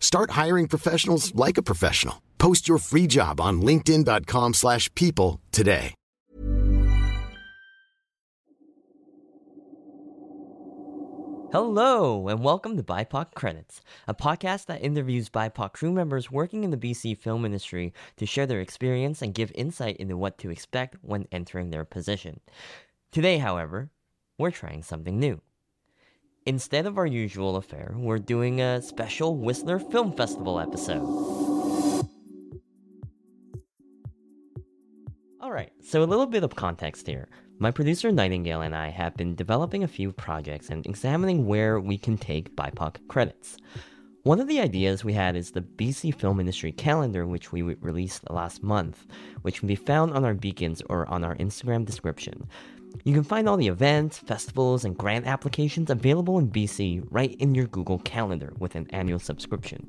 Start hiring professionals like a professional. Post your free job on linkedin.com/people slash people today. Hello, and welcome to BIPOC Credits, a podcast that interviews BIPOC crew members working in the BC film industry to share their experience and give insight into what to expect when entering their position. Today, however, we're trying something new. Instead of our usual affair, we're doing a special Whistler Film Festival episode. Alright, so a little bit of context here. My producer Nightingale and I have been developing a few projects and examining where we can take BIPOC credits. One of the ideas we had is the BC Film Industry Calendar, which we released last month, which can be found on our beacons or on our Instagram description. You can find all the events, festivals, and grant applications available in BC right in your Google Calendar with an annual subscription.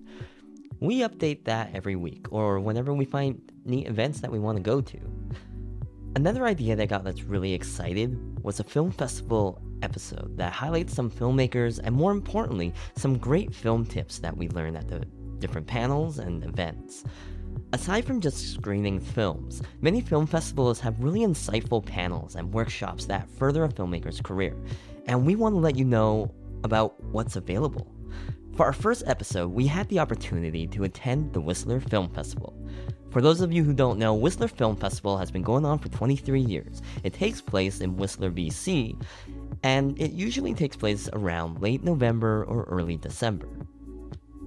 We update that every week or whenever we find neat events that we want to go to. Another idea that got us really excited was a film festival episode that highlights some filmmakers and, more importantly, some great film tips that we learned at the different panels and events. Aside from just screening films, many film festivals have really insightful panels and workshops that further a filmmaker's career, and we want to let you know about what's available. For our first episode, we had the opportunity to attend the Whistler Film Festival. For those of you who don't know, Whistler Film Festival has been going on for 23 years. It takes place in Whistler, BC, and it usually takes place around late November or early December.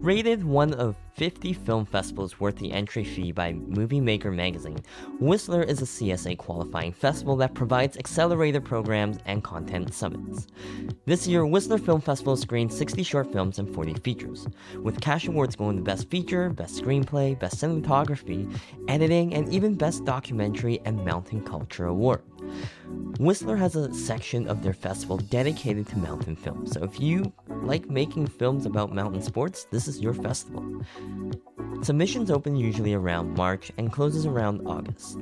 Rated one of 50 film festivals worth the entry fee by Movie Maker magazine, Whistler is a CSA qualifying festival that provides accelerator programs and content summits. This year, Whistler Film Festival screened 60 short films and 40 features, with cash awards going to Best Feature, Best Screenplay, Best Cinematography, Editing, and even Best Documentary and Mountain Culture Award. Whistler has a section of their festival dedicated to mountain films, so if you like making films about mountain sports, this is your festival. Submissions open usually around March and closes around August.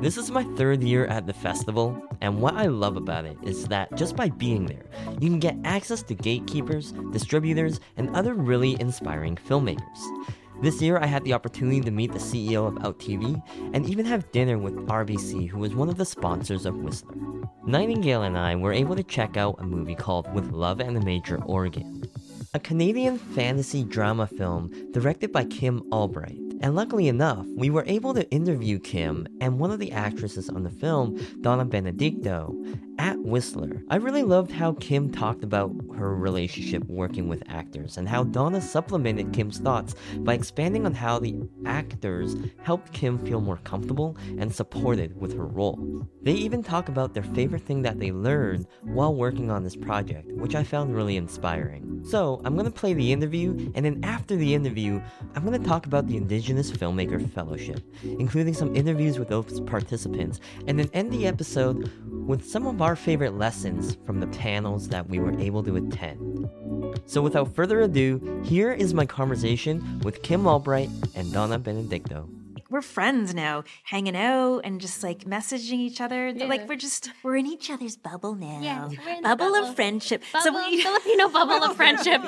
This is my third year at the festival, and what I love about it is that just by being there, you can get access to gatekeepers, distributors, and other really inspiring filmmakers. This year, I had the opportunity to meet the CEO of OutTV and even have dinner with RBC, who was one of the sponsors of Whistler. Nightingale and I were able to check out a movie called With Love and a Major Organ, a Canadian fantasy drama film directed by Kim Albright. And luckily enough, we were able to interview Kim and one of the actresses on the film, Donna Benedicto, at Whistler. I really loved how Kim talked about her relationship working with actors and how Donna supplemented Kim's thoughts by expanding on how the actors helped Kim feel more comfortable and supported with her role. They even talk about their favorite thing that they learned while working on this project, which I found really inspiring. So, I'm gonna play the interview, and then after the interview, I'm gonna talk about the Indigenous Filmmaker Fellowship, including some interviews with those participants, and then end the episode with some of our favorite lessons from the panels that we were able to attend. So, without further ado, here is my conversation with Kim Albright and Donna Benedicto. We're friends now, hanging out and just like messaging each other. Like we're just we're in each other's bubble now. Yeah, we're in the bubble, bubble. of friendship. Bubble, we- Filipino bubble of friendship.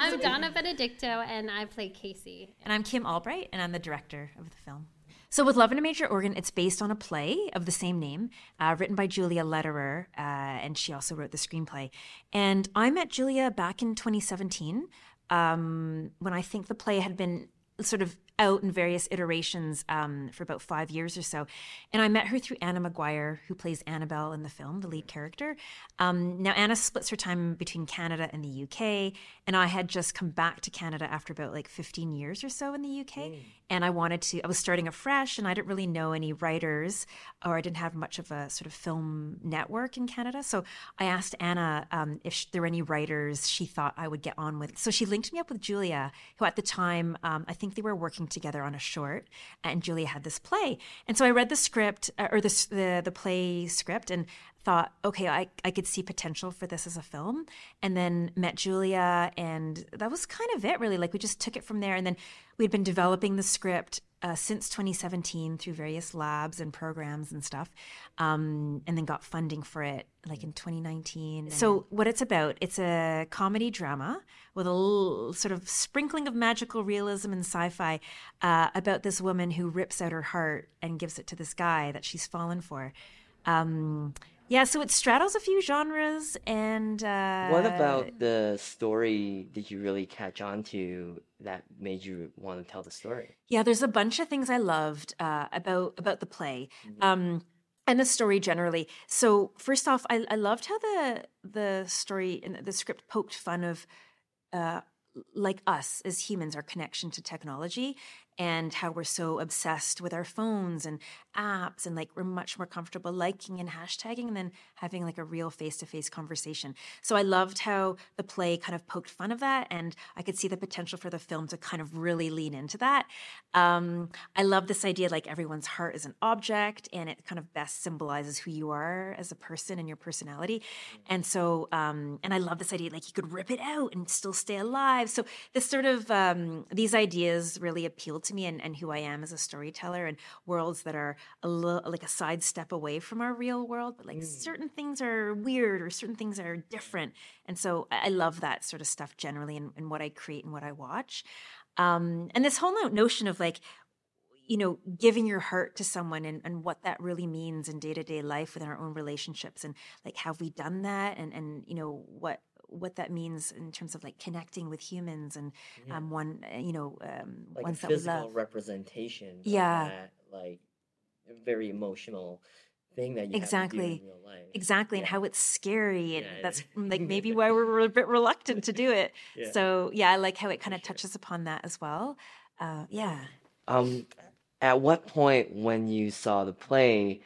I'm Donna Benedicto, and I play Casey. And I'm Kim Albright, and I'm the director of the film. So, with Love in a Major Organ, it's based on a play of the same name, uh, written by Julia Lederer, uh, and she also wrote the screenplay. And I met Julia back in 2017 um, when I think the play had been sort of out in various iterations um, for about five years or so. And I met her through Anna McGuire, who plays Annabelle in the film, the lead character. Um, now, Anna splits her time between Canada and the UK. And I had just come back to Canada after about like 15 years or so in the UK. Mm. And I wanted to, I was starting afresh and I didn't really know any writers or I didn't have much of a sort of film network in Canada. So I asked Anna um, if there were any writers she thought I would get on with. So she linked me up with Julia, who at the time, um, I think they were working together on a short, and Julia had this play. And so I read the script uh, or the, the, the play script and thought, okay, I, I could see potential for this as a film. And then met Julia, and that was kind of it, really. Like we just took it from there. And then we'd been developing the script uh, since 2017 through various labs and programs and stuff, um, and then got funding for it like in 2019. So, what it's about, it's a comedy drama with a little sort of sprinkling of magical realism and sci fi uh, about this woman who rips out her heart and gives it to this guy that she's fallen for. Um, yeah, so it straddles a few genres and. Uh, what about the story did you really catch on to that made you want to tell the story? Yeah, there's a bunch of things I loved uh, about about the play. Mm-hmm. Um, and the story generally. So first off, I, I loved how the the story and the script poked fun of uh, like us as humans, our connection to technology and how we're so obsessed with our phones and apps and like we're much more comfortable liking and hashtagging than having like a real face-to-face conversation. So I loved how the play kind of poked fun of that and I could see the potential for the film to kind of really lean into that. Um, I love this idea like everyone's heart is an object and it kind of best symbolizes who you are as a person and your personality. And so um, and I love this idea like you could rip it out and still stay alive. So this sort of um, these ideas really appealed to me and, and who I am as a storyteller and worlds that are a little like a sidestep away from our real world, but like mm. certain things are weird or certain things are different. And so I love that sort of stuff generally and, in what I create and what I watch. Um, and this whole notion of like, you know, giving your heart to someone and, and what that really means in day to day life within our own relationships and like have we done that and and you know what what that means in terms of like connecting with humans and yeah. um, one uh, you know um, like ones a physical representation yeah. that, like very emotional thing that you exactly. exactly yeah. and how it's scary and yeah. that's like maybe why we're a bit reluctant to do it. So yeah i like how it kind of touches upon that as well. Uh, yeah. Um at what point when you saw the play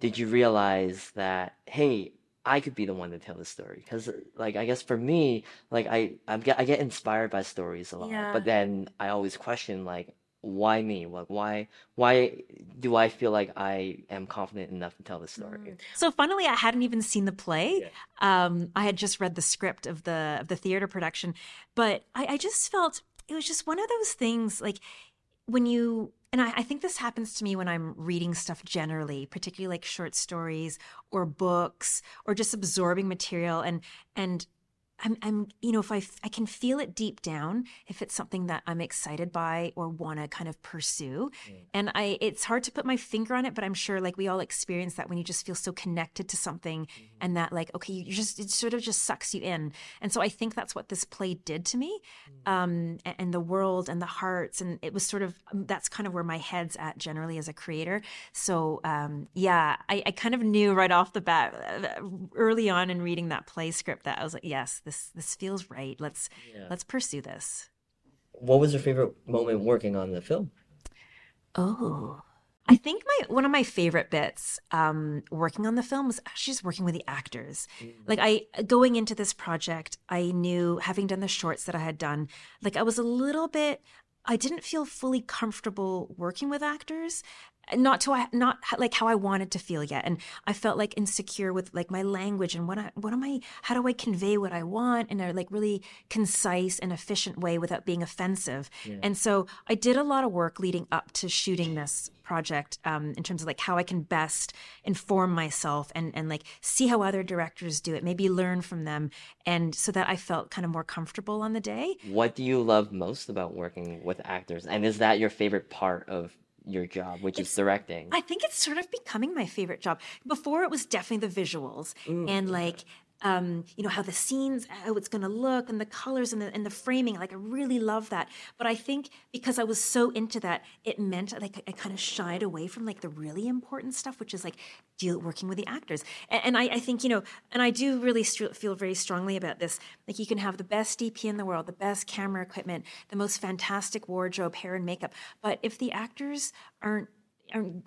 did you realize that hey I could be the one to tell the story because like I guess for me like I I get I get inspired by stories a lot Yeah. but then I always question like why me like why why do I feel like I am confident enough to tell the story mm. So funnily, I hadn't even seen the play. Um, I had just read the script of the of the theater production, but I, I just felt it was just one of those things like when you and I, I, think this happens to me when I'm reading stuff generally, particularly like short stories or books or just absorbing material and and I'm, I'm, you know, if I, I can feel it deep down, if it's something that I'm excited by or want to kind of pursue. Mm. And I, it's hard to put my finger on it, but I'm sure like we all experience that when you just feel so connected to something mm-hmm. and that like, okay, you just, it sort of just sucks you in. And so I think that's what this play did to me. Mm. Um, and, and the world and the hearts. And it was sort of, um, that's kind of where my head's at generally as a creator. So, um, yeah, I, I kind of knew right off the bat uh, early on in reading that play script that I was like, yes, this this feels right. Let's yeah. let's pursue this. What was your favorite moment working on the film? Oh, I think my one of my favorite bits um, working on the film was actually just working with the actors. Mm. Like I going into this project, I knew having done the shorts that I had done, like I was a little bit I didn't feel fully comfortable working with actors not to not like how I wanted to feel yet, and I felt like insecure with like my language and what I what am I how do I convey what I want in a like really concise and efficient way without being offensive. Yeah. And so I did a lot of work leading up to shooting this project um, in terms of like how I can best inform myself and and like see how other directors do it, maybe learn from them, and so that I felt kind of more comfortable on the day. What do you love most about working with actors, and is that your favorite part of your job, which it's, is directing. I think it's sort of becoming my favorite job. Before it was definitely the visuals mm. and like um, you know, how the scenes, how it's going to look, and the colors and the and the framing. Like I really love that. But I think because I was so into that, it meant like I kind of shied away from like the really important stuff, which is like deal working with the actors. And, and I, I, think you know, and I do really st- feel very strongly about this. Like you can have the best DP in the world, the best camera equipment, the most fantastic wardrobe, hair and makeup, but if the actors aren't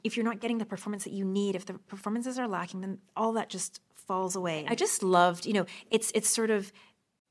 if you're not getting the performance that you need, if the performances are lacking, then all that just falls away. I just loved, you know, it's it's sort of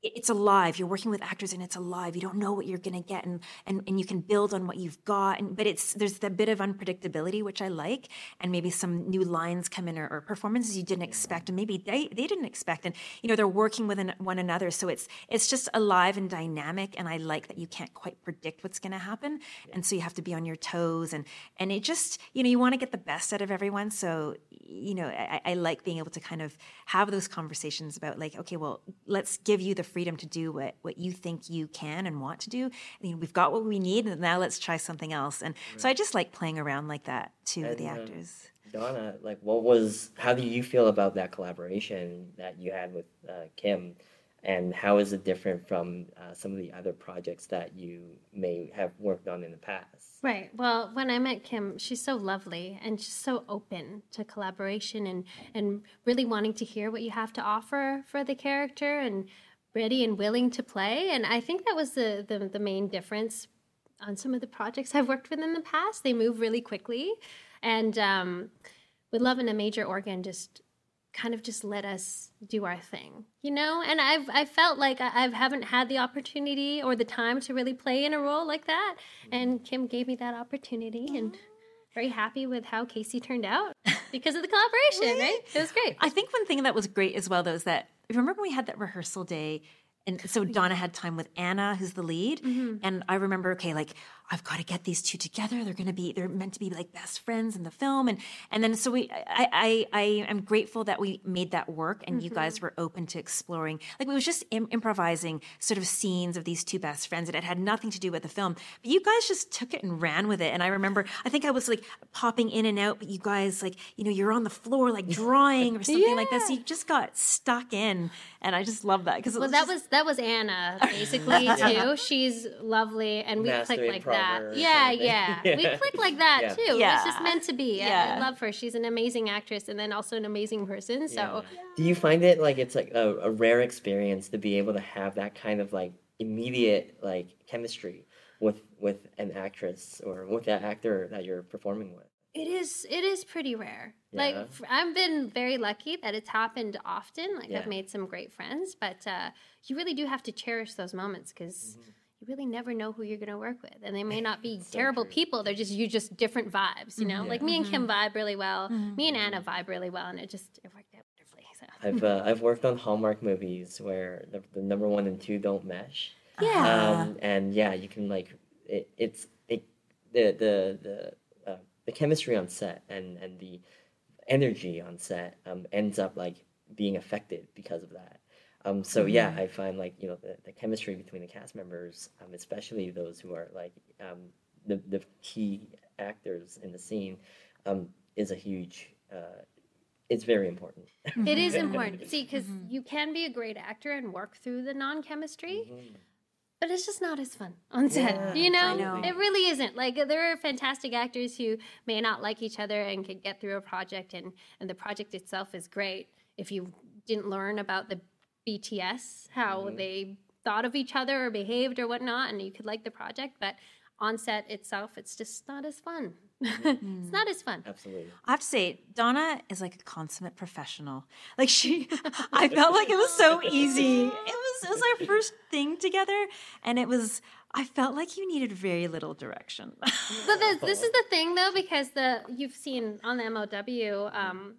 it's alive. You're working with actors and it's alive. You don't know what you're going to get and, and, and you can build on what you've got. And, but it's, there's that bit of unpredictability, which I like. And maybe some new lines come in or, or performances you didn't expect. And maybe they, they didn't expect. And, you know, they're working with an, one another. So it's, it's just alive and dynamic. And I like that you can't quite predict what's going to happen. And so you have to be on your toes and, and it just, you know, you want to get the best out of everyone. So, you know, I, I like being able to kind of have those conversations about like, okay, well, let's give you the freedom to do what, what you think you can and want to do. I mean, we've got what we need, and now let's try something else. And right. so I just like playing around like that too with the um, actors. Donna, like, what was? How do you feel about that collaboration that you had with uh, Kim? and how is it different from uh, some of the other projects that you may have worked on in the past right well when i met kim she's so lovely and she's so open to collaboration and and really wanting to hear what you have to offer for the character and ready and willing to play and i think that was the the, the main difference on some of the projects i've worked with in the past they move really quickly and um, with love in a major organ just kind of just let us do our thing, you know? And I've I felt like I, I haven't had the opportunity or the time to really play in a role like that. And Kim gave me that opportunity and very happy with how Casey turned out because of the collaboration, right? It was great. I think one thing that was great as well though is that remember when we had that rehearsal day and so Donna had time with Anna, who's the lead. Mm-hmm. And I remember, okay, like I've got to get these two together. They're going to be, they're meant to be like best friends in the film. And, and then, so we, I, I, I am grateful that we made that work and mm-hmm. you guys mm-hmm. were open to exploring, like we was just Im- improvising sort of scenes of these two best friends and it had nothing to do with the film, but you guys just took it and ran with it. And I remember, I think I was like popping in and out, but you guys like, you know, you're on the floor, like drawing or something yeah. like this. So you just got stuck in. And I just love that because well, was that just... was, that was Anna basically too. She's lovely. And we Master clicked like that that. Yeah, yeah, yeah. We click like that yeah. too. Yeah. It's just meant to be. Yeah. I, love her. She's an amazing actress and then also an amazing person. So Do you find it like it's like a, a rare experience to be able to have that kind of like immediate like chemistry with with an actress or with that actor that you're performing with? It is it is pretty rare. Yeah. Like I've been very lucky that it's happened often. Like yeah. I've made some great friends, but uh, you really do have to cherish those moments because mm-hmm you really never know who you're going to work with and they may not be so terrible true. people they're just you just different vibes you know yeah. like me and kim mm-hmm. vibe really well mm-hmm. me and anna vibe really well and it just it worked out wonderfully so. i've uh, i've worked on hallmark movies where the, the, number one and two don't mesh yeah um, and yeah you can like it, it's it, the the the uh, the chemistry on set and and the energy on set um, ends up like being affected because of that um, so mm-hmm. yeah, I find like you know the, the chemistry between the cast members, um, especially those who are like um, the the key actors in the scene, um, is a huge. Uh, it's very important. It is important. See, because mm-hmm. you can be a great actor and work through the non chemistry. Mm-hmm. But it's just not as fun on set. Yeah, you know? know? It really isn't. Like there are fantastic actors who may not like each other and can get through a project and, and the project itself is great if you didn't learn about the BTS, how mm-hmm. they thought of each other or behaved or whatnot, and you could like the project, but on set itself, it's just not as fun. Mm-hmm. it's not as fun. Absolutely. I have to say, Donna is like a consummate professional. Like she, I felt like it was so easy. It was, it was our first thing together, and it was. I felt like you needed very little direction. but this, this, is the thing, though, because the you've seen on the MOW, um,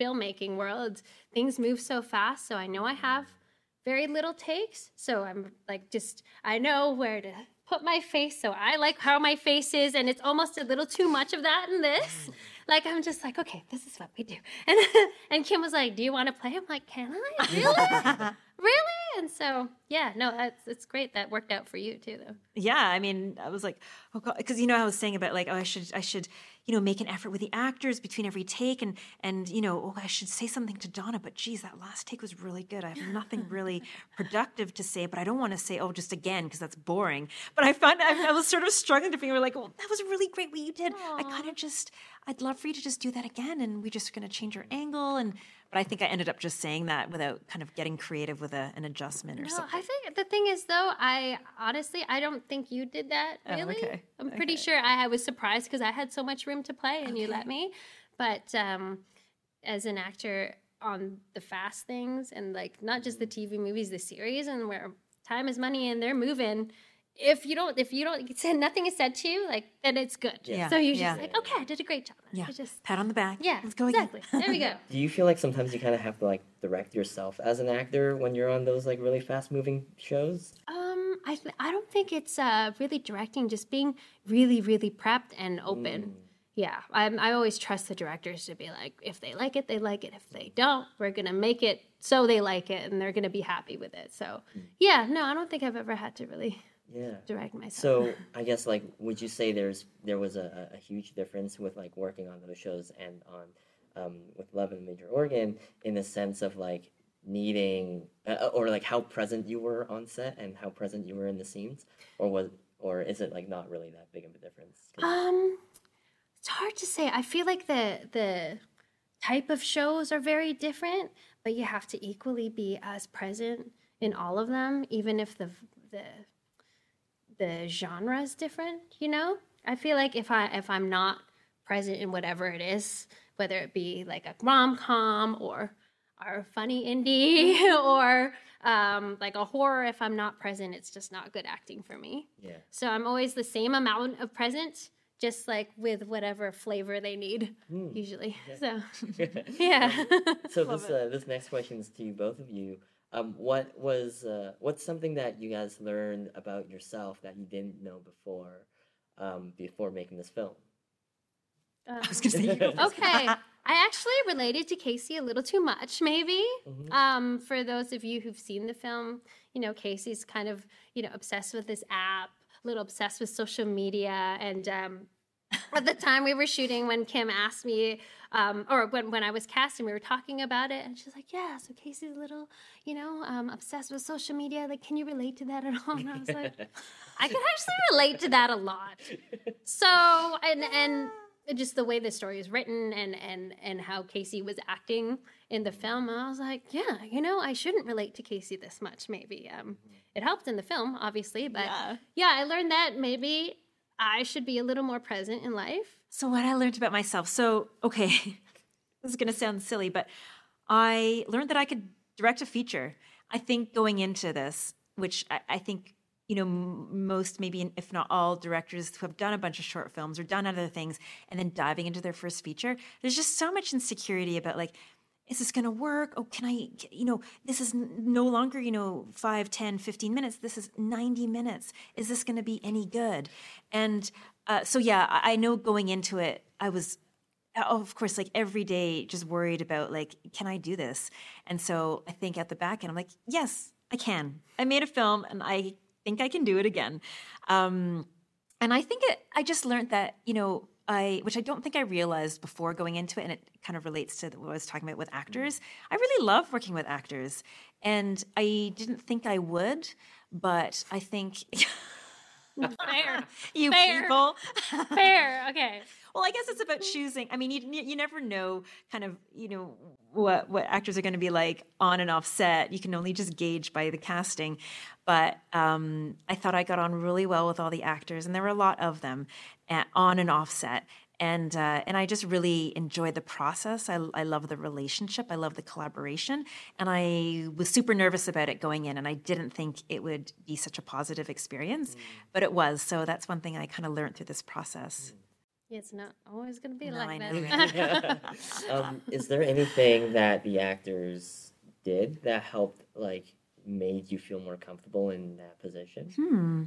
filmmaking world, things move so fast. So I know I have very little takes. So I'm like, just, I know where to put my face. So I like how my face is. And it's almost a little too much of that in this. Like I'm just like, okay, this is what we do. And and Kim was like, do you want to play? I'm like, can I really, really? And so yeah, no, that's it's great that worked out for you too, though. Yeah, I mean, I was like, oh god, because you know, I was saying about like, oh, I should, I should, you know, make an effort with the actors between every take, and and you know, oh, I should say something to Donna, but geez, that last take was really good. I have nothing really productive to say, but I don't want to say, oh, just again, because that's boring. But I found I, I was sort of struggling to figure like, well, that was a really great what you did. I kind of just, I'd love for you to just do that again, and we're just going to change your angle and. But I think I ended up just saying that without kind of getting creative with a, an adjustment or No, something. I think the thing is though, I honestly I don't think you did that Oh, really. okay. I'm pretty sure I, I was surprised because I had so much room to play and you let me. But um, as an actor on the fast things and like not just the TV movies, the series and where time is money and they're moving. If you don't, if you don't, say nothing is said to you, like then it's good. Yeah. So you're just Yeah. like, okay, I did a great job. yeah, I just pat on the back. yeah, let's go again. exactly. There we go. Do you feel like sometimes you kind of have to like direct yourself as an actor when you're on those like really fast moving shows? Um, I th- I don't think it's uh really directing, just being really really prepped and open. Mm. Yeah, I'm, I always trust the directors to be like, if they like it, they like it. If they don't, we're gonna make it so they like it and they're gonna be happy with it. So, Mm. yeah, no, I don't think I've ever had to really Yeah. direct myself. So I guess like would you say there's there was a, a huge difference with like working on those shows and on um, with Love and Major Organ in the sense of like needing uh, or like how present you were on set and how present you were in the scenes or was or is it like not really that big of a difference Um, it's hard to say. I feel like the the type of shows are very different, but you have to equally be as present in all of them, even if the the the genre is different. You know, I feel like if I if I'm not present in whatever it is, whether it be like a rom com or or funny indie or um, like a horror, if I'm not present, it's just not good acting for me. yeah. So I'm always the same amount of present, just like with whatever flavor they need, usually. So, yeah. So this uh, this next question is to you, both of you. Um, what was uh, what's something that you guys learned about yourself that you didn't know before um, before making this film? I was gonna say, you okay. I actually related to Casey a little too much, maybe. Um, for those of you who've seen the film, you know, Casey's kind of, you know, obsessed with this app, a little obsessed with social media. And um, at the time we were shooting, when Kim asked me, um, or when, when I was casting, we were talking about it. And she's like, Yeah, so Casey's a little, you know, um, obsessed with social media. Like, can you relate to that at all? And I was like, I can actually relate to that a lot. So, and, and, just the way the story is written and and and how Casey was acting in the film, I was like, yeah, you know, I shouldn't relate to Casey this much. Maybe um, it helped in the film, obviously, but Yeah. yeah. I learned that maybe I should be a little more present in life. So what I learned about myself. So okay, this is gonna sound silly, but I learned that I could direct a feature. I think going into this, which I, I think you know most maybe if not all directors who have done a bunch of short films or done other things and then diving into their first feature there's just so much insecurity about like is this going to work? Oh can i you know this is no longer you know 5 10 15 minutes. This is 90 minutes. Is this going to be any good? And uh, so yeah I, I know going into it i was oh, of course like every day just worried about like can i do this? And so i think at the back end i'm like yes i can. I made a film and i think i can do it again. Um, and i think it i just learned that you know I, which I don't think I realized before going into it, and it kind of relates to what I was talking about with mm-hmm. actors. I really love working with actors, and I didn't think I would, but I think Fair, you Fair. people. fair, okay. Well, I guess it's about choosing. I mean, you you never know kind of you know what what actors are going to be like on and off set. You can only just gauge by the casting. But um, I thought I got on really well with all the actors, and there were a lot of them at, on and off set. And uh, and I just really enjoyed the process. I, I love the relationship. I love the collaboration. And I was super nervous about it going in, and I didn't think it would be such a positive experience, but it was. So that's one thing I kind of learned through this process. It's not always going to be No, like I know, that. um, is there anything that the actors did that helped like made you feel more comfortable in that position? Hmm.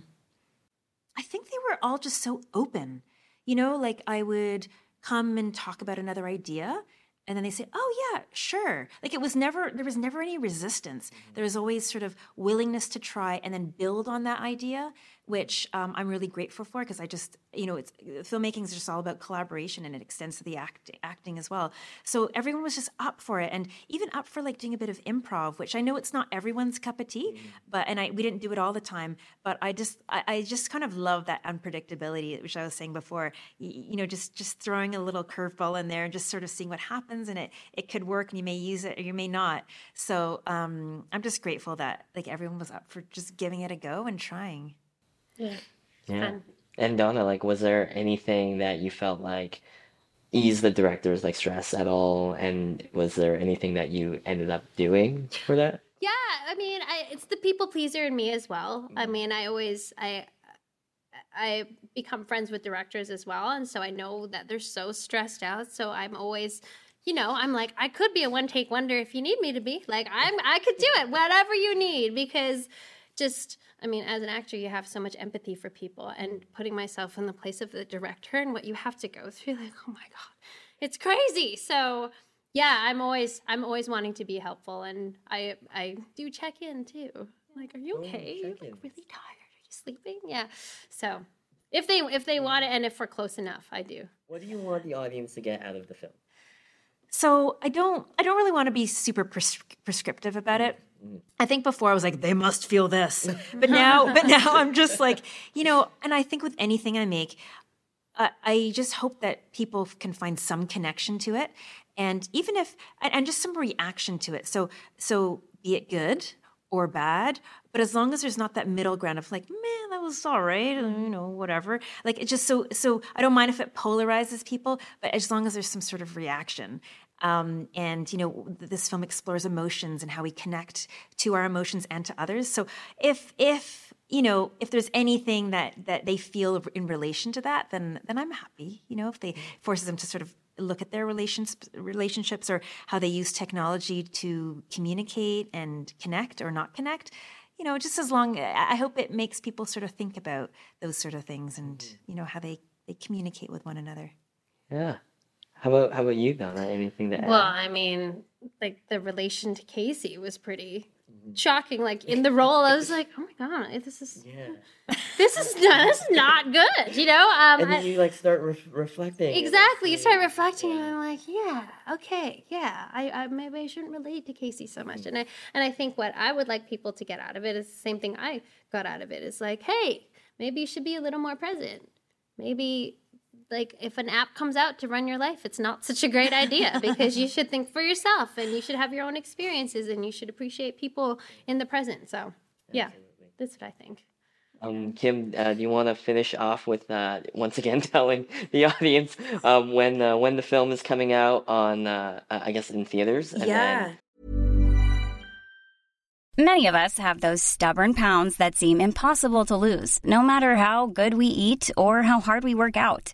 I think they were all just so open. You know, like I would come and talk about another idea and then they say oh yeah sure like it was never there was never any resistance there was always sort of willingness to try and then build on that idea which um, i'm really grateful for because i just you know it's filmmaking is just all about collaboration and it extends to the act, acting as well. So everyone was just up for it and even up for like doing a bit of improv which i know it's not everyone's cup of tea mm-hmm. but and i we didn't do it all the time but i just I, I, just kind of love that unpredictability which i was saying before. You, you know just just throwing a little curveball in there and just sort of seeing what happens and it it could work and you may use it or you may not. So um, i'm just grateful that like everyone was up for just giving it a go and trying yeah. Yeah. Fun. And Donna, like, was there anything that you felt like eased the director's like stress at all? And was there anything that you ended up doing for that? Yeah, I mean, I, it's the people pleaser in me as well. I mm-hmm. mean, I always I I become friends with directors as well, and so I know that they're so stressed out. So I'm always you know, I'm like, I could be a one take wonder if you need me to be. Like, I'm, I could do it, whatever you need, because just I mean, as an actor, you have so much empathy for people, and putting myself in the place of the director and what you have to go through, like, oh my god, it's crazy. So, yeah, I'm always I'm always wanting to be helpful, and I I do check in too. Like, are you oh, okay? Oh, you look really tired. Are you sleeping? Yeah. So, if they if they want it, and if we're close enough, I do. What do you want the audience to get out of the film? So I don't I don't really want to be super pres- prescriptive about mm. it. I think before I was like, they must feel this, but now, but now I'm just like, you know, and I think with anything I make, uh, I just hope that people can find some connection to it, and even if, and just some reaction to it. So, so be it good or bad, but as long as there's not that middle ground of like, man, that was all right, you know, whatever. Like it just so so I don't mind if it polarizes people, but as long as there's some sort of reaction. Um, and you know, this film explores emotions and how we connect to our emotions and to others. So if if you know if there's anything that that they feel in relation to that, then then I'm happy. You know, if they forces them to sort of look at their relations relationships or how they use technology to communicate and connect or not connect you know just as long i hope it makes people sort of think about those sort of things and mm-hmm. you know how they they communicate with one another yeah how about how about you, Donna? Anything to add? Well, I mean, like the relation to Casey was pretty mm-hmm. shocking. Like in the role, I was like, oh my god, this is yeah. this is not this is not good. You know? Um, and then I, you like start re- reflecting. Exactly, you start reflecting, yeah. and I'm like, yeah, okay, yeah, I, I, maybe I shouldn't relate to Casey so much. Mm-hmm. And I and I think what I would like people to get out of it is the same thing I got out of it. Is like, hey, maybe you should be a little more present. Maybe like if an app comes out to run your life, it's not such a great idea because you should think for yourself and you should have your own experiences and you should appreciate people in the present. So, yeah, Absolutely. that's what I think. Um, Kim, uh, do you want to finish off with uh, once again telling the audience um, when uh, when the film is coming out on, uh, I guess, in theaters? And yeah. Then... Many of us have those stubborn pounds that seem impossible to lose, no matter how good we eat or how hard we work out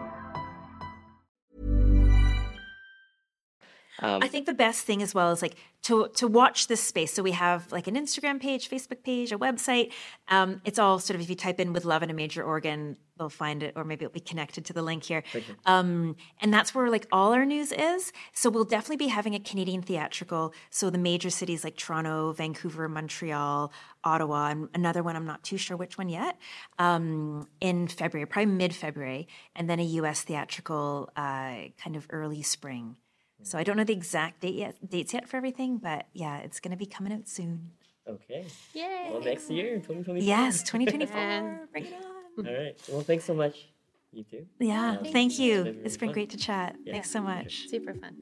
Um, I think the best thing as well is like to to watch this space. So we have like an Instagram page, Facebook page, a website. Um, it's all sort of if you type in with love in a major organ, they'll find it, or maybe it'll be connected to the link here. Um, and that's where like all our news is. So we'll definitely be having a Canadian theatrical. So the major cities like Toronto, Vancouver, Montreal, Ottawa, and another one I'm not too sure which one yet. Um, in February, probably mid February, and then a U.S. theatrical uh, kind of early spring. So I don't know the exact date yet, dates yet for everything, but yeah, it's going to be coming out soon. okay. Yay. Well, next year, 2024. Yes, 2024. Bring it on. All right. Well, thanks so much. You too. Yeah, Um, thank you. been It's really been fun. great to chat. Yeah. Thanks so much. Super fun.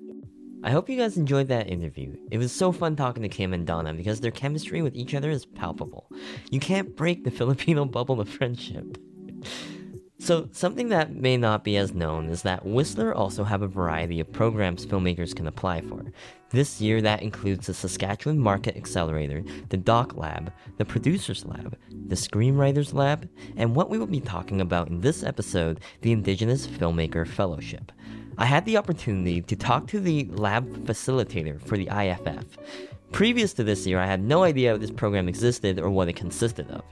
I hope you guys enjoyed that interview. It was so fun talking to Kim and Donna because their chemistry with each other is palpable. You can't break the Filipino bubble of friendship. So, something that may not be as known is that Whistler also have a variety of programs filmmakers can apply for. This year, that includes the Saskatchewan Market Accelerator, the Doc Lab, the Producers Lab, the Screenwriters Lab, and what we will be talking about in this episode, the Indigenous Filmmaker Fellowship. I had the opportunity to talk to the lab facilitator for the IFF. Previous to this year, I had no idea this program existed or what it consisted of.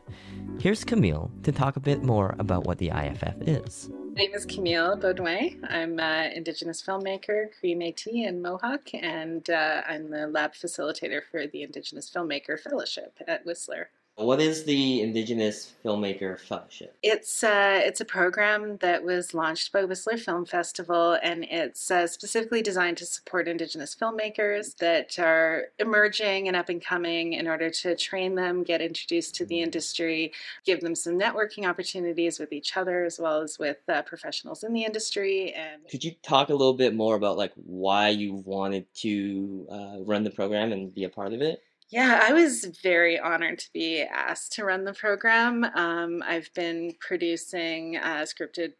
Here's Camille to talk a bit more about what the IFF is. My name is Camille Baudouin. I'm an Indigenous filmmaker, Cree Métis, and Mohawk, and uh, I'm the lab facilitator for the Indigenous Filmmaker Fellowship at Whistler. What is the Indigenous Filmmaker Fellowship? It's uh, it's a program that was launched by Whistler Film Festival, and it's uh, specifically designed to support Indigenous filmmakers that are emerging and up and coming in order to train them, get introduced to the industry, give them some networking opportunities with each other as well as with uh, professionals in the industry. And Could you talk a little bit more about like why you wanted to uh, run the program and be a part of it? Yeah, I was very honored to be asked to run the program. Um, I've been producing uh, scripted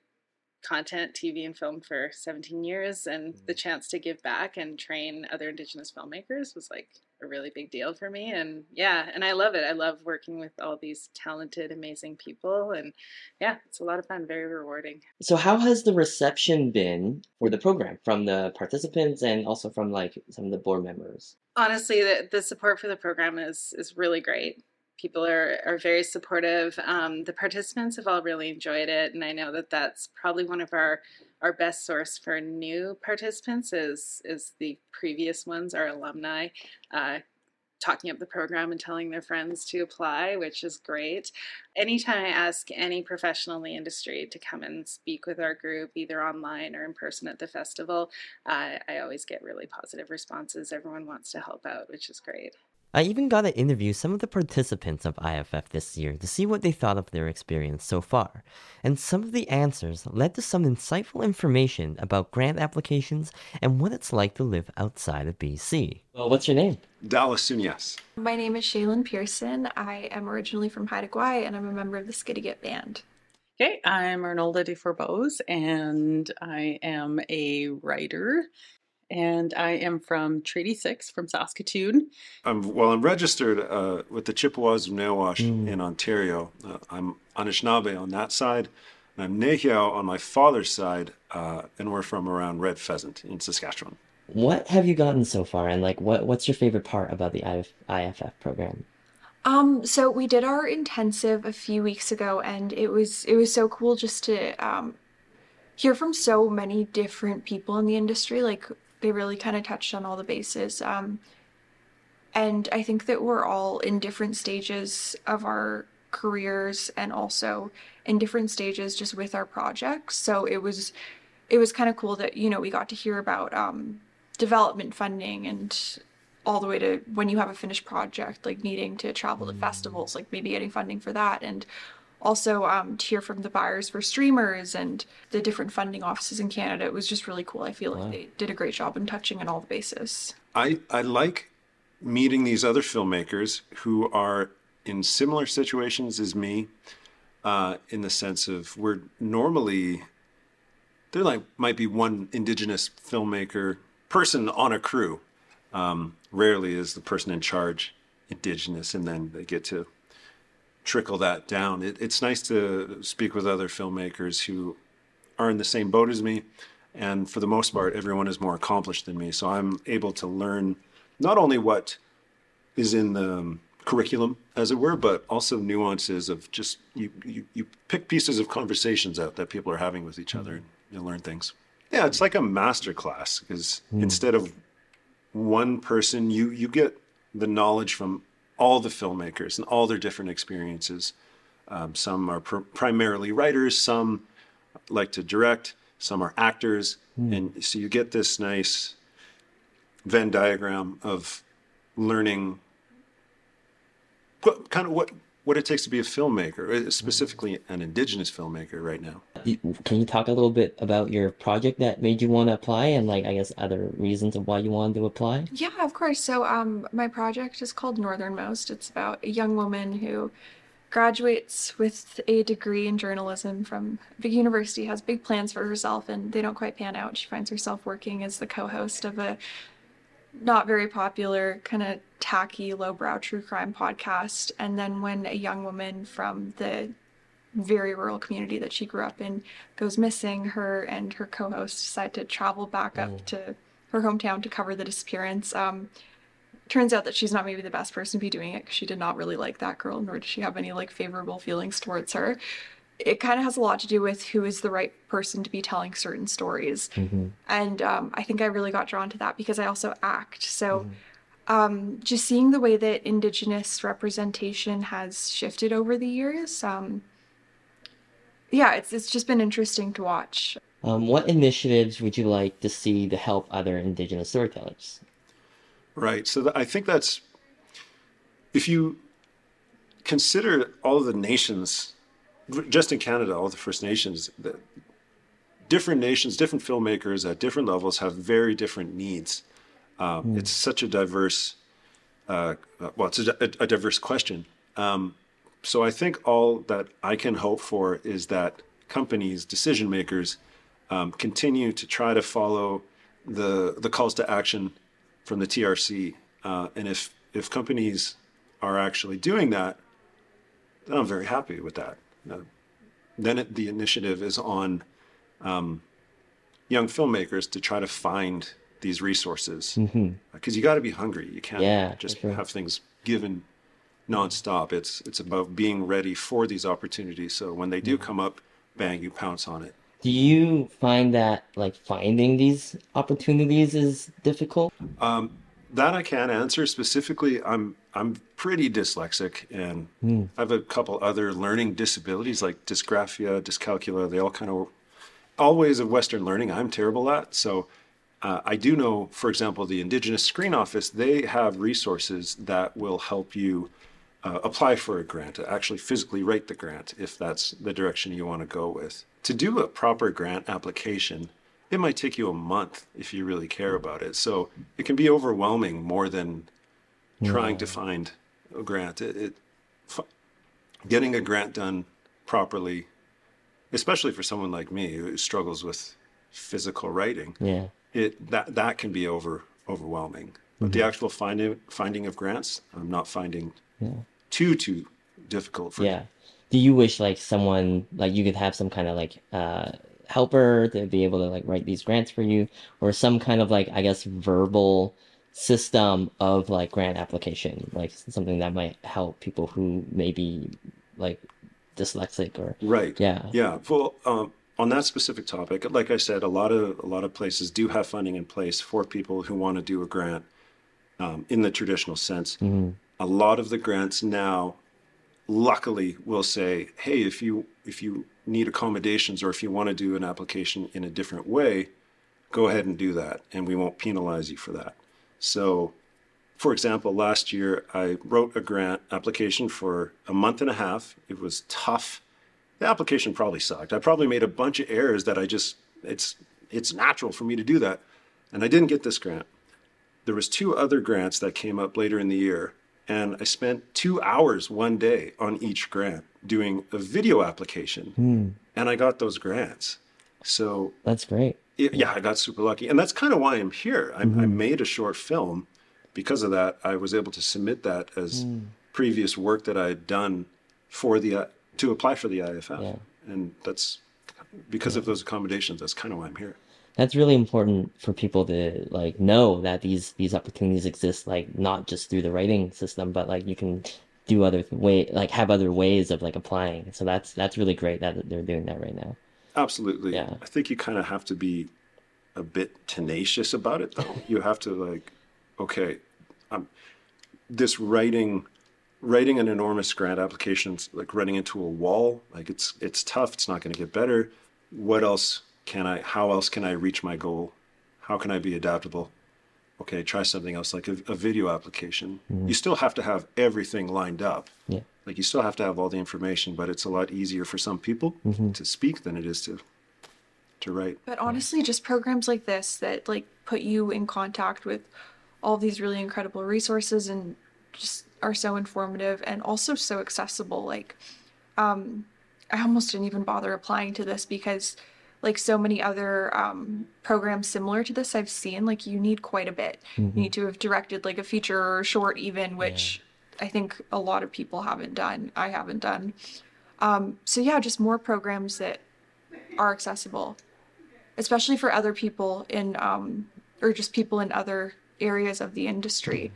content, TV and film for 17 years, and the chance to give back and train other Indigenous filmmakers was like a really big deal for me. And yeah, and I love it. I love working with all these talented, amazing people. And yeah, it's a lot of fun, very rewarding. So how has the reception been for the program from the participants and also from like some of the board members? honestly the, the support for the program is is really great people are, are very supportive um, the participants have all really enjoyed it and i know that that's probably one of our our best source for new participants is is the previous ones our alumni uh, talking up the program and telling their friends to apply, which is great. Anytime I ask any professional in the industry to come and speak with our group, either online or in person at the festival, uh, I always get really positive responses. Everyone wants to help out, which is great. I even got to interview some of the participants of IFF this year to see what they thought of their experience so far. And some of the answers led to some insightful information about grant applications and what it's like to live outside of BC. Well, what's your name? Dallas Sunyas. My name is Shaylin Pearson. I am originally from Haida Gwaii and I'm a member of the Skidegate Band. Okay, I'm Arnolda de Forbose and I am a writer and I am from Treaty 6 from Saskatoon. I'm, well, I'm registered uh, with the Chippewas of Nawash in Ontario. Uh, I'm Anishinaabe on that side, and I'm Nehiyaw on my father's side, uh, and we're from around Red Pheasant in Saskatchewan. What have you gotten so far, and like, what what's your favorite part about the IF, IFF program? Um, so we did our intensive a few weeks ago, and it was it was so cool just to um, hear from so many different people in the industry. Like they really kind of touched on all the bases. Um, and I think that we're all in different stages of our careers and also in different stages just with our projects. So it was it was kind of cool that you know we got to hear about um, development funding and all the way to when you have a finished project, like needing to travel to festivals, like maybe getting funding for that, and also um, to hear from the buyers for streamers and the different funding offices in Canada. It was just really cool. I feel like they did a great job in touching on all the bases. I, I like meeting these other filmmakers who are in similar situations as me, uh, in the sense of we're normally there like might be one indigenous filmmaker person on a crew. Um, rarely is the person in charge indigenous, and then they get to trickle that down. It, it's nice to speak with other filmmakers who are in the same boat as me, and for the most part, everyone is more accomplished than me. So I'm able to learn not only what is in the um, curriculum, as it were, but also nuances of just you, you, you pick pieces of conversations out that people are having with each other and you learn things. Yeah, it's like a master class because instead of one person, you you get the knowledge from all the filmmakers and all their different experiences. Um, some are pr- primarily writers, some like to direct, some are actors, and so you get this nice Venn diagram of learning what, kind of what what it takes to be a filmmaker, uh, specifically an indigenous filmmaker right now. Can you talk a little bit about your project that made you want to apply and like I guess other reasons of why you wanted to apply? Yeah, of course. So, um, my project is called Northernmost. It's about a young woman who graduates with a degree in journalism from big university, has big plans for herself, and they don't quite pan out. She finds herself working as the co-host of a not very popular, kind of tacky, lowbrow true crime podcast. And then when a young woman from the very rural community that she grew up in goes missing, her and her co-host decide to travel back up to her hometown to cover the disappearance. Um, turns out that she's not maybe the best person to be doing it because she did not really like that girl, nor did she have any like favorable feelings towards her. It kind of has a lot to do with who is the right person to be telling certain stories. And um, I think I really got drawn to that because I also act. So um, just seeing the way that Indigenous representation has shifted over the years, um, yeah, it's, it's just been interesting to watch. Um, what initiatives would you like to see to help other Indigenous storytellers? Right. So th- I think that's if you consider all of the nations, just in Canada, all the First Nations, the different nations, different filmmakers at different levels have very different needs. Um, It's such a diverse, uh, uh, well, it's a, a, a diverse question. Um, so I think all that I can hope for is that companies, decision makers, um, continue to try to follow the the calls to action from the TRC. Uh, and if if companies are actually doing that, then I'm very happy with that. Uh, then it, the initiative is on um, young filmmakers to try to find these resources because you got to be hungry. You can't Yeah, just have things given nonstop. It's it's about being ready for these opportunities. So when they do come up, bang, you pounce on it. Do you find that like finding these opportunities is difficult? Um, that I can't answer specifically. I'm I'm pretty dyslexic, and I have a couple other learning disabilities like dysgraphia, dyscalculia. They all kind of all ways of Western learning. I'm terrible at. So uh, I do know, for example, the Indigenous Screen Office. They have resources that will help you uh, apply for a grant, actually physically write the grant if that's the direction you want to go with. To do a proper grant application, it might take you a month if you really care about it. So it can be overwhelming more than trying to find a grant. It, it f- getting a grant done properly, especially for someone like me who struggles with physical writing, Yeah. it that that can be over overwhelming. But the actual finding finding of grants, I'm not finding too too difficult for Yeah. Do you wish like someone like you could have some kind of like uh helper to be able to like write these grants for you or some kind of like I guess verbal system of like grant application, like something that might help people who may be like dyslexic or Right. Yeah. Yeah. Well, um, on that specific topic, like I said, a lot of a lot of places do have funding in place for people who want to do a grant um, in the traditional sense. A lot of the grants now, luckily, will say, "Hey, if you if you need accommodations or if you want to do an application in a different way, go ahead and do that, and we won't penalize you for that." So for example, last year I wrote a grant application for a month and a half. It was tough. The application probably sucked. I probably made a bunch of errors that I just it's it's natural for me to do that. And I didn't get this grant. There was two other grants that came up later in the year and I spent 2 hours one day on each grant doing a video application. Hmm. And I got those grants. So That's great. it- yeah, I got super lucky, and that's kind of why I'm here. I, I Mhm. made a short film. Because of that, I was able to submit that as Mm. previous work that I had done for the uh, to apply for the IFF, Yeah. and that's because of those accommodations. That's kind of why I'm here. That's really important for people to like know that these these opportunities exist, like not just through the writing system, but like you can do other th- way, like have other ways of like applying. So that's that's really great that they're doing that right now. Absolutely. Yeah. I think you kind of have to be a bit tenacious about it, though. you have to like, okay, um, this writing, writing an enormous grant application, is like running into a wall. Like it's it's tough. It's not going to get better. What else can I? How else can I reach my goal? How can I be adaptable? Okay, try something else like a, a video application. Mhm. You still have to have everything lined up. Yeah. Like you still have to have all the information, but it's a lot easier for some people Mhm. to speak than it is to to write. But honestly, just programs like this that like put you in contact with all these really incredible resources and just are so informative and also so accessible. Like, um, I almost didn't even bother applying to this because, like, so many other um, programs similar to this I've seen, like, you need quite a bit. Mhm. You need to have directed like a feature or a short, even, which I think a lot of people haven't done. I haven't done. Um, so yeah, just more programs that are accessible, especially for other people in um, or just people in other areas of the industry. Um,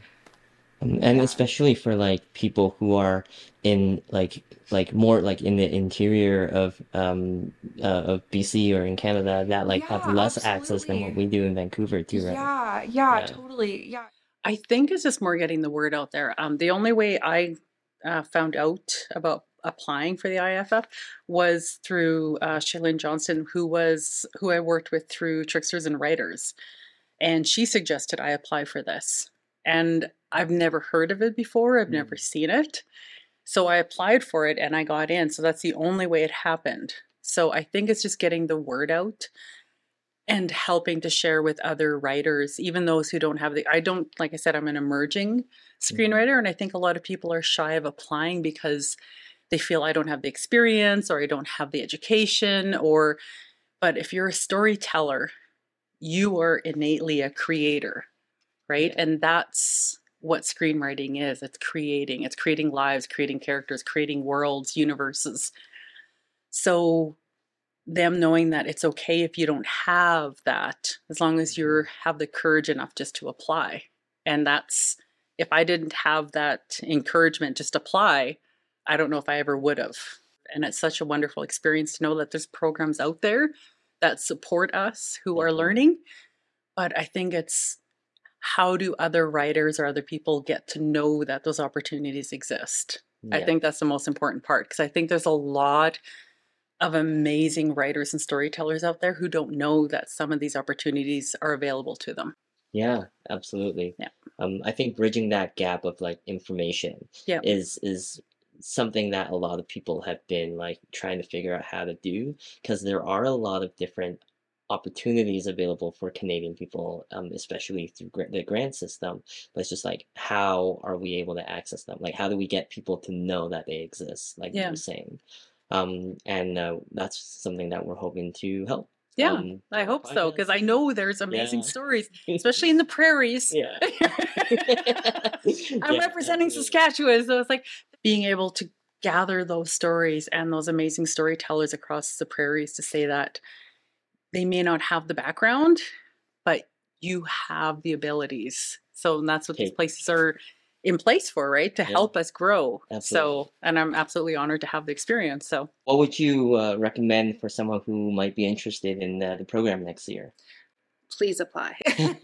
and especially for like people who are in like like more like in the interior of um uh, of BC or in Canada that like have Yeah, less access than what we do in Vancouver too, right? Yeah, yeah, Yeah. totally. Yeah. I think it's just more getting the word out there. Um, the only way I uh, found out about applying for the IFF was through uh, Shailene Johnston, who was who I worked with through Tricksters and Writers, and she suggested I apply for this. And I've never heard of it before. I've never mm. seen it, so I applied for it and I got in. So that's the only way it happened. So I think it's just getting the word out and helping to share with other writers, even those who don't have the. I don't, like I said, I'm an emerging mm-hmm. screenwriter, and I think a lot of people are shy of applying because they feel I don't have the experience or I don't have the education, or. But if you're a storyteller, you are innately a creator, right? And that's what screenwriting is. It's creating, it's creating lives, creating characters, creating worlds, universes. So them knowing that it's okay if you don't have that as long as you mm-hmm. have the courage enough just to apply. And that's if i didn't have that encouragement just apply i don't know if i ever would have. And it's such a wonderful experience to know that there's programs out there that support us who are learning. But i think it's how do other writers or other people get to know that those opportunities exist i think that's the most important part because i think there's a lot of amazing writers and storytellers out there who don't know that some of these opportunities are available to them. Yeah, absolutely. Yeah. Um, I think bridging that gap of like information Yeah. is is something that a lot of people have been like trying to figure out how to do because there are a lot of different opportunities available for Canadian people, um, especially through gra- the grant system. But it's just like, how are we able to access them? Like, how do we get people to know that they exist? Like you Yeah. were saying, um, and uh, that's something that we're hoping to help. Yeah, um, I hope so because I know there's amazing Yeah. stories, especially in the prairies. Yeah. I'm Yeah, representing Saskatchewan, so it's like being able to gather those stories and those amazing storytellers across the prairies to say that they may not have the background, but you have the abilities. So and that's what these places are in place for, right? To Yeah. help us grow. Absolutely. So, and I'm absolutely honored to have the experience. So, What would you uh, recommend for someone who might be interested in uh, the program next year? please apply. um,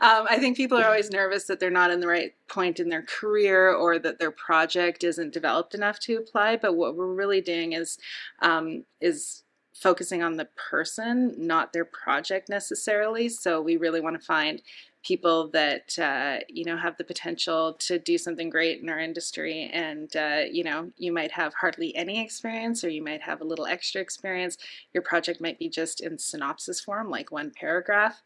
I think people are always nervous that they're not in the right point in their career or that their project isn't developed enough to apply. But what we're really doing is um, is focusing on the person, not their project necessarily. So we really want to find people that uh, you know have the potential to do something great in our industry. And uh, you know you might have hardly any experience or you might have a little extra experience. Your project might be just in synopsis form like one paragraph.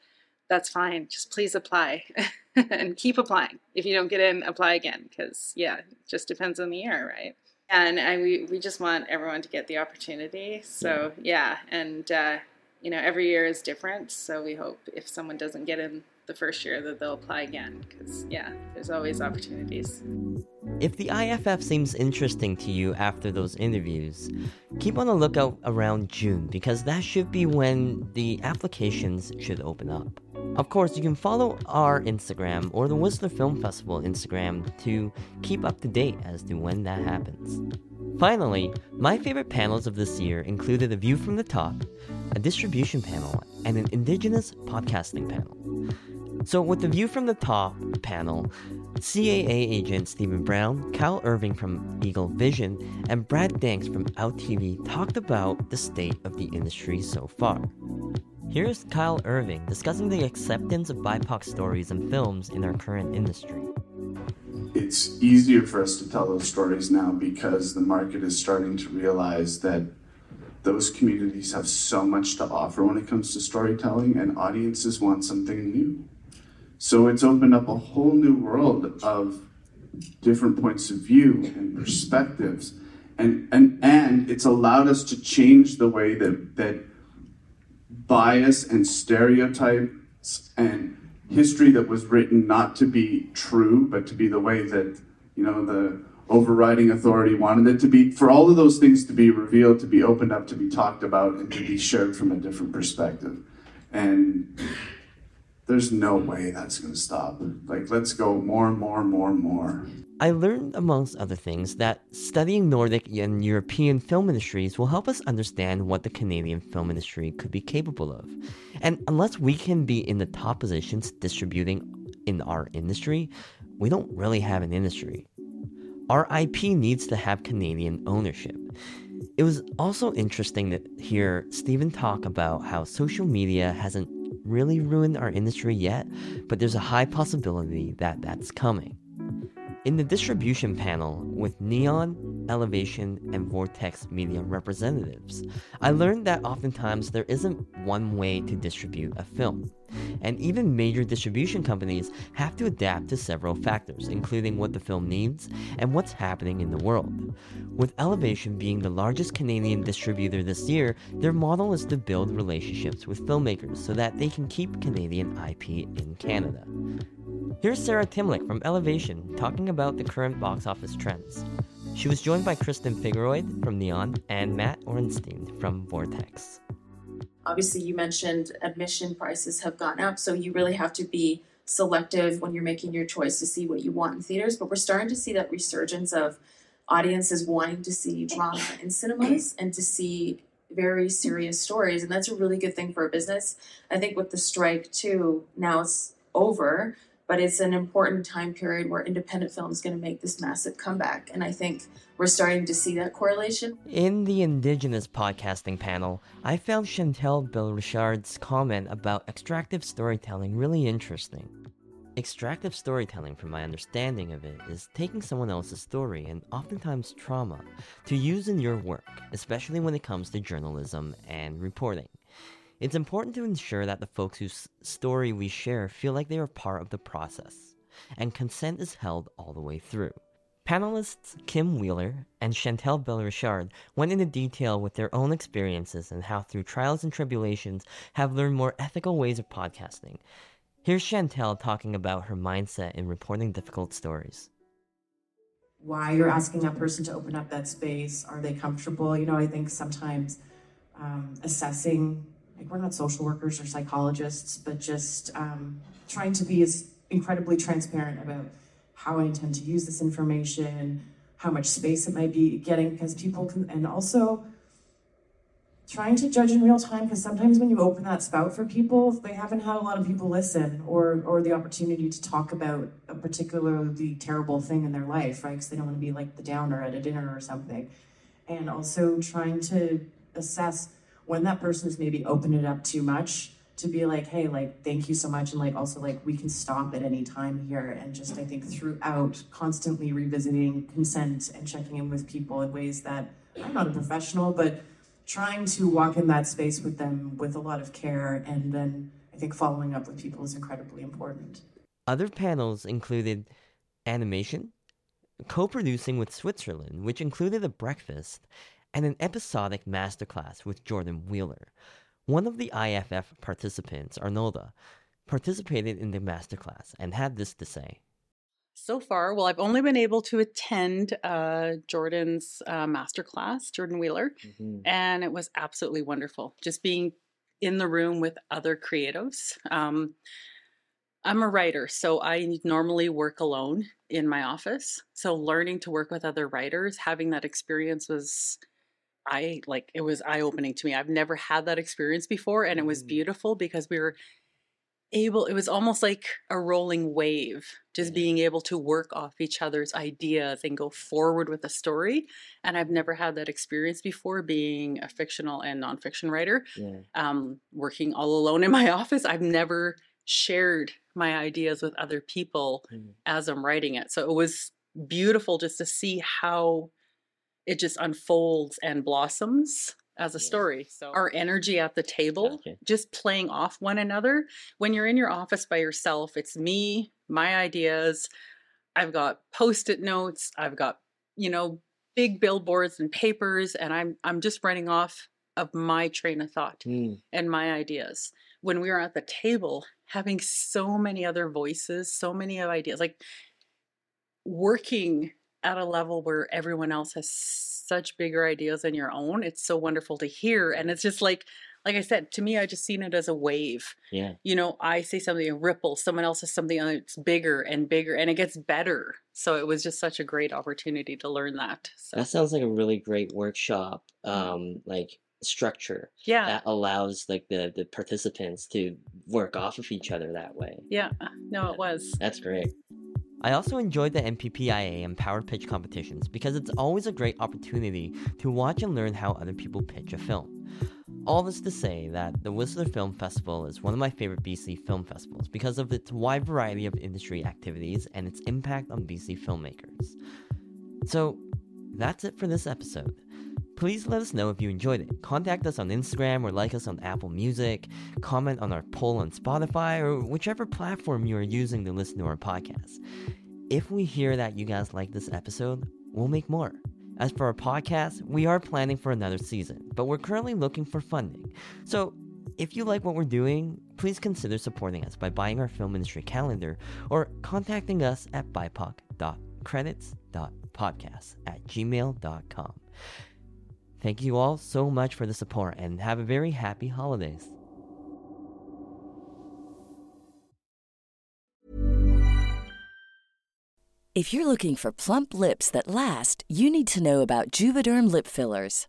That's fine. Just please apply and keep applying. If you don't get in apply again because yeah it just depends on the year right and I, we, we just want everyone to get the opportunity. So yeah. and uh, you know every year is different. So we hope if someone doesn't get in the first year that they'll apply again because yeah there's always opportunities if the iff seems interesting to you after those interviews keep on the lookout around june because that should be when the applications should open up of course you can follow our instagram or the whistler film festival instagram to keep up to date as to when that happens Finally, my favorite panels of this year included a view from the top, a distribution panel, and an Indigenous podcasting panel. So, with the view from the top panel, CAA agent Stephen Brown, Kyle Irving from Eagle Vision, and Brad Danks from OutTV talked about the state of the industry so far. Here's Kyle Irving discussing the acceptance of BIPOC stories and films in our current industry. It's easier for us to tell those stories now because the market is starting to realize that those communities have so much to offer when it comes to storytelling, and audiences want something new. So it's opened up a whole new world of different points of view and perspectives. And, and, and it's allowed us to change the way that, that bias and stereotypes and history that was written not to be true, but to be the way that, you know, the overriding authority wanted it to be, for all of those things to be revealed, to be opened up, to be talked about, and to be shared from a different perspective. And there's no way that's going to stop. Like, let's go more and more and more and more. I learned, amongst other things, that studying Nordic and European film industries will help us understand what the Canadian film industry could be capable of. And unless we can be in the top positions distributing in our industry, we don't really have an industry. Our IP needs to have Canadian ownership. It was also interesting to hear Stephen talk about how social media hasn't really ruined our industry yet, but there's a high possibility that that's coming. In the distribution panel with Neon, Elevation, and Vortex media representatives, I learned that oftentimes there isn't one way to distribute a film. And even major distribution companies have to adapt to several factors, including what the film needs and what's happening in the world. With Elevation being the largest Canadian distributor this year, their model is to build relationships with filmmakers so that they can keep Canadian IP in Canada. Here's Sarah Timlick from Elevation talking about the current box office trends. She was joined by Kristen Figeroid from Neon and Matt Ornstein from Vortex. Obviously, you mentioned admission prices have gone up, so you really have to be selective when you're making your choice to see what you want in theaters. But we're starting to see that resurgence of audiences wanting to see drama in cinemas and to see very serious stories, and that's a really good thing for a business. I think with the strike too, now it's over but it's an important time period where independent film is going to make this massive comeback. And I think we're starting to see that correlation. In the Indigenous podcasting panel, I found Chantelle Bellrichard's comment about extractive storytelling really interesting. Extractive storytelling, from my understanding of it, is taking someone else's story and oftentimes trauma to use in your work, especially when it comes to journalism and reporting. It's important to ensure that the folks whose story we share feel like they are part of the process, and consent is held all the way through. Panelists Kim Wheeler and Chantelle Bellrichard went into detail with their own experiences and how, through trials and tribulations, have learned more ethical ways of podcasting. Here's Chantelle talking about her mindset in reporting difficult stories. Why you're asking that person to open up that space? Are they comfortable? You know, I think sometimes um, assessing like we're not social workers or psychologists, but just um, trying to be as incredibly transparent about how I intend to use this information, how much space it might be getting, because people can, and also trying to judge in real time, because sometimes when you open that spout for people, they haven't had a lot of people listen or or the opportunity to talk about a particularly terrible thing in their life, right? Because they don't want to be like the downer at a dinner or something, and also trying to assess when that person's maybe opened it up too much, to be like, hey, like, thank you so much. And like, also, like, we can stop at any time here. And just, I think, throughout, constantly revisiting consent and checking in with people in ways that I'm not a professional, but trying to walk in that space with them with a lot of care. And then I think following up with people is incredibly important. Other panels included animation, co producing with Switzerland, which included a breakfast, and an episodic masterclass with Jordan Wheeler. One of the IFF participants, Arnolda, participated in the masterclass and had this to say. So far, well, I've only been able to attend uh, Jordan's uh, masterclass, Jordan Wheeler, mm-hmm. and it was absolutely wonderful. Just being in the room with other creatives. Um, I'm a writer, so I normally work alone in my office. So learning to work with other writers, having that experience was I like it was eye opening to me. I've never had that experience before and it was mm. beautiful because we were able it was almost like a rolling wave just being able to work off each other's ideas and go forward with a story and i've never had that experience before being a fictional and nonfiction writer yeah. um, working all alone in my office i've never shared my ideas with other people mm. as i'm writing it so it was beautiful just to see how it just unfolds and blossoms as a story. So our energy at the table, okay. just playing off one another. When you're in your office by yourself, it's me, my ideas. I've got post-it notes, I've got, you know, big billboards and papers and I'm I'm just running off of my train of thought mm. and my ideas. When we are at the table having so many other voices, so many of ideas, like working at a level where everyone else has such bigger ideas than your own. It's so wonderful to hear. And it's just like, like I said, to me, I just seen it as a wave. Yeah. You know, I say something and ripple, someone else says something it's bigger and bigger and it gets better. So it was just such a great opportunity to learn that. So. That sounds like a really great workshop, mm-hmm. um, like structure. Yeah. That allows like the the participants to work off of each other that way. Yeah. No, it was. That's great. I also enjoyed the MPPIA and Power Pitch competitions because it's always a great opportunity to watch and learn how other people pitch a film. All this to say that the Whistler Film Festival is one of my favorite BC film festivals because of its wide variety of industry activities and its impact on BC filmmakers. So, that's it for this episode. Please let us know if you enjoyed it. Contact us on Instagram or like us on Apple Music. Comment on our poll on Spotify or whichever platform you are using to listen to our podcast. If we hear that you guys like this episode, we'll make more. As for our podcast, we are planning for another season, but we're currently looking for funding. So if you like what we're doing, please consider supporting us by buying our film industry calendar or contacting us at bipoc.credits.podcast at gmail.com. Thank you all so much for the support and have a very happy holidays. If you're looking for plump lips that last, you need to know about Juvederm lip fillers.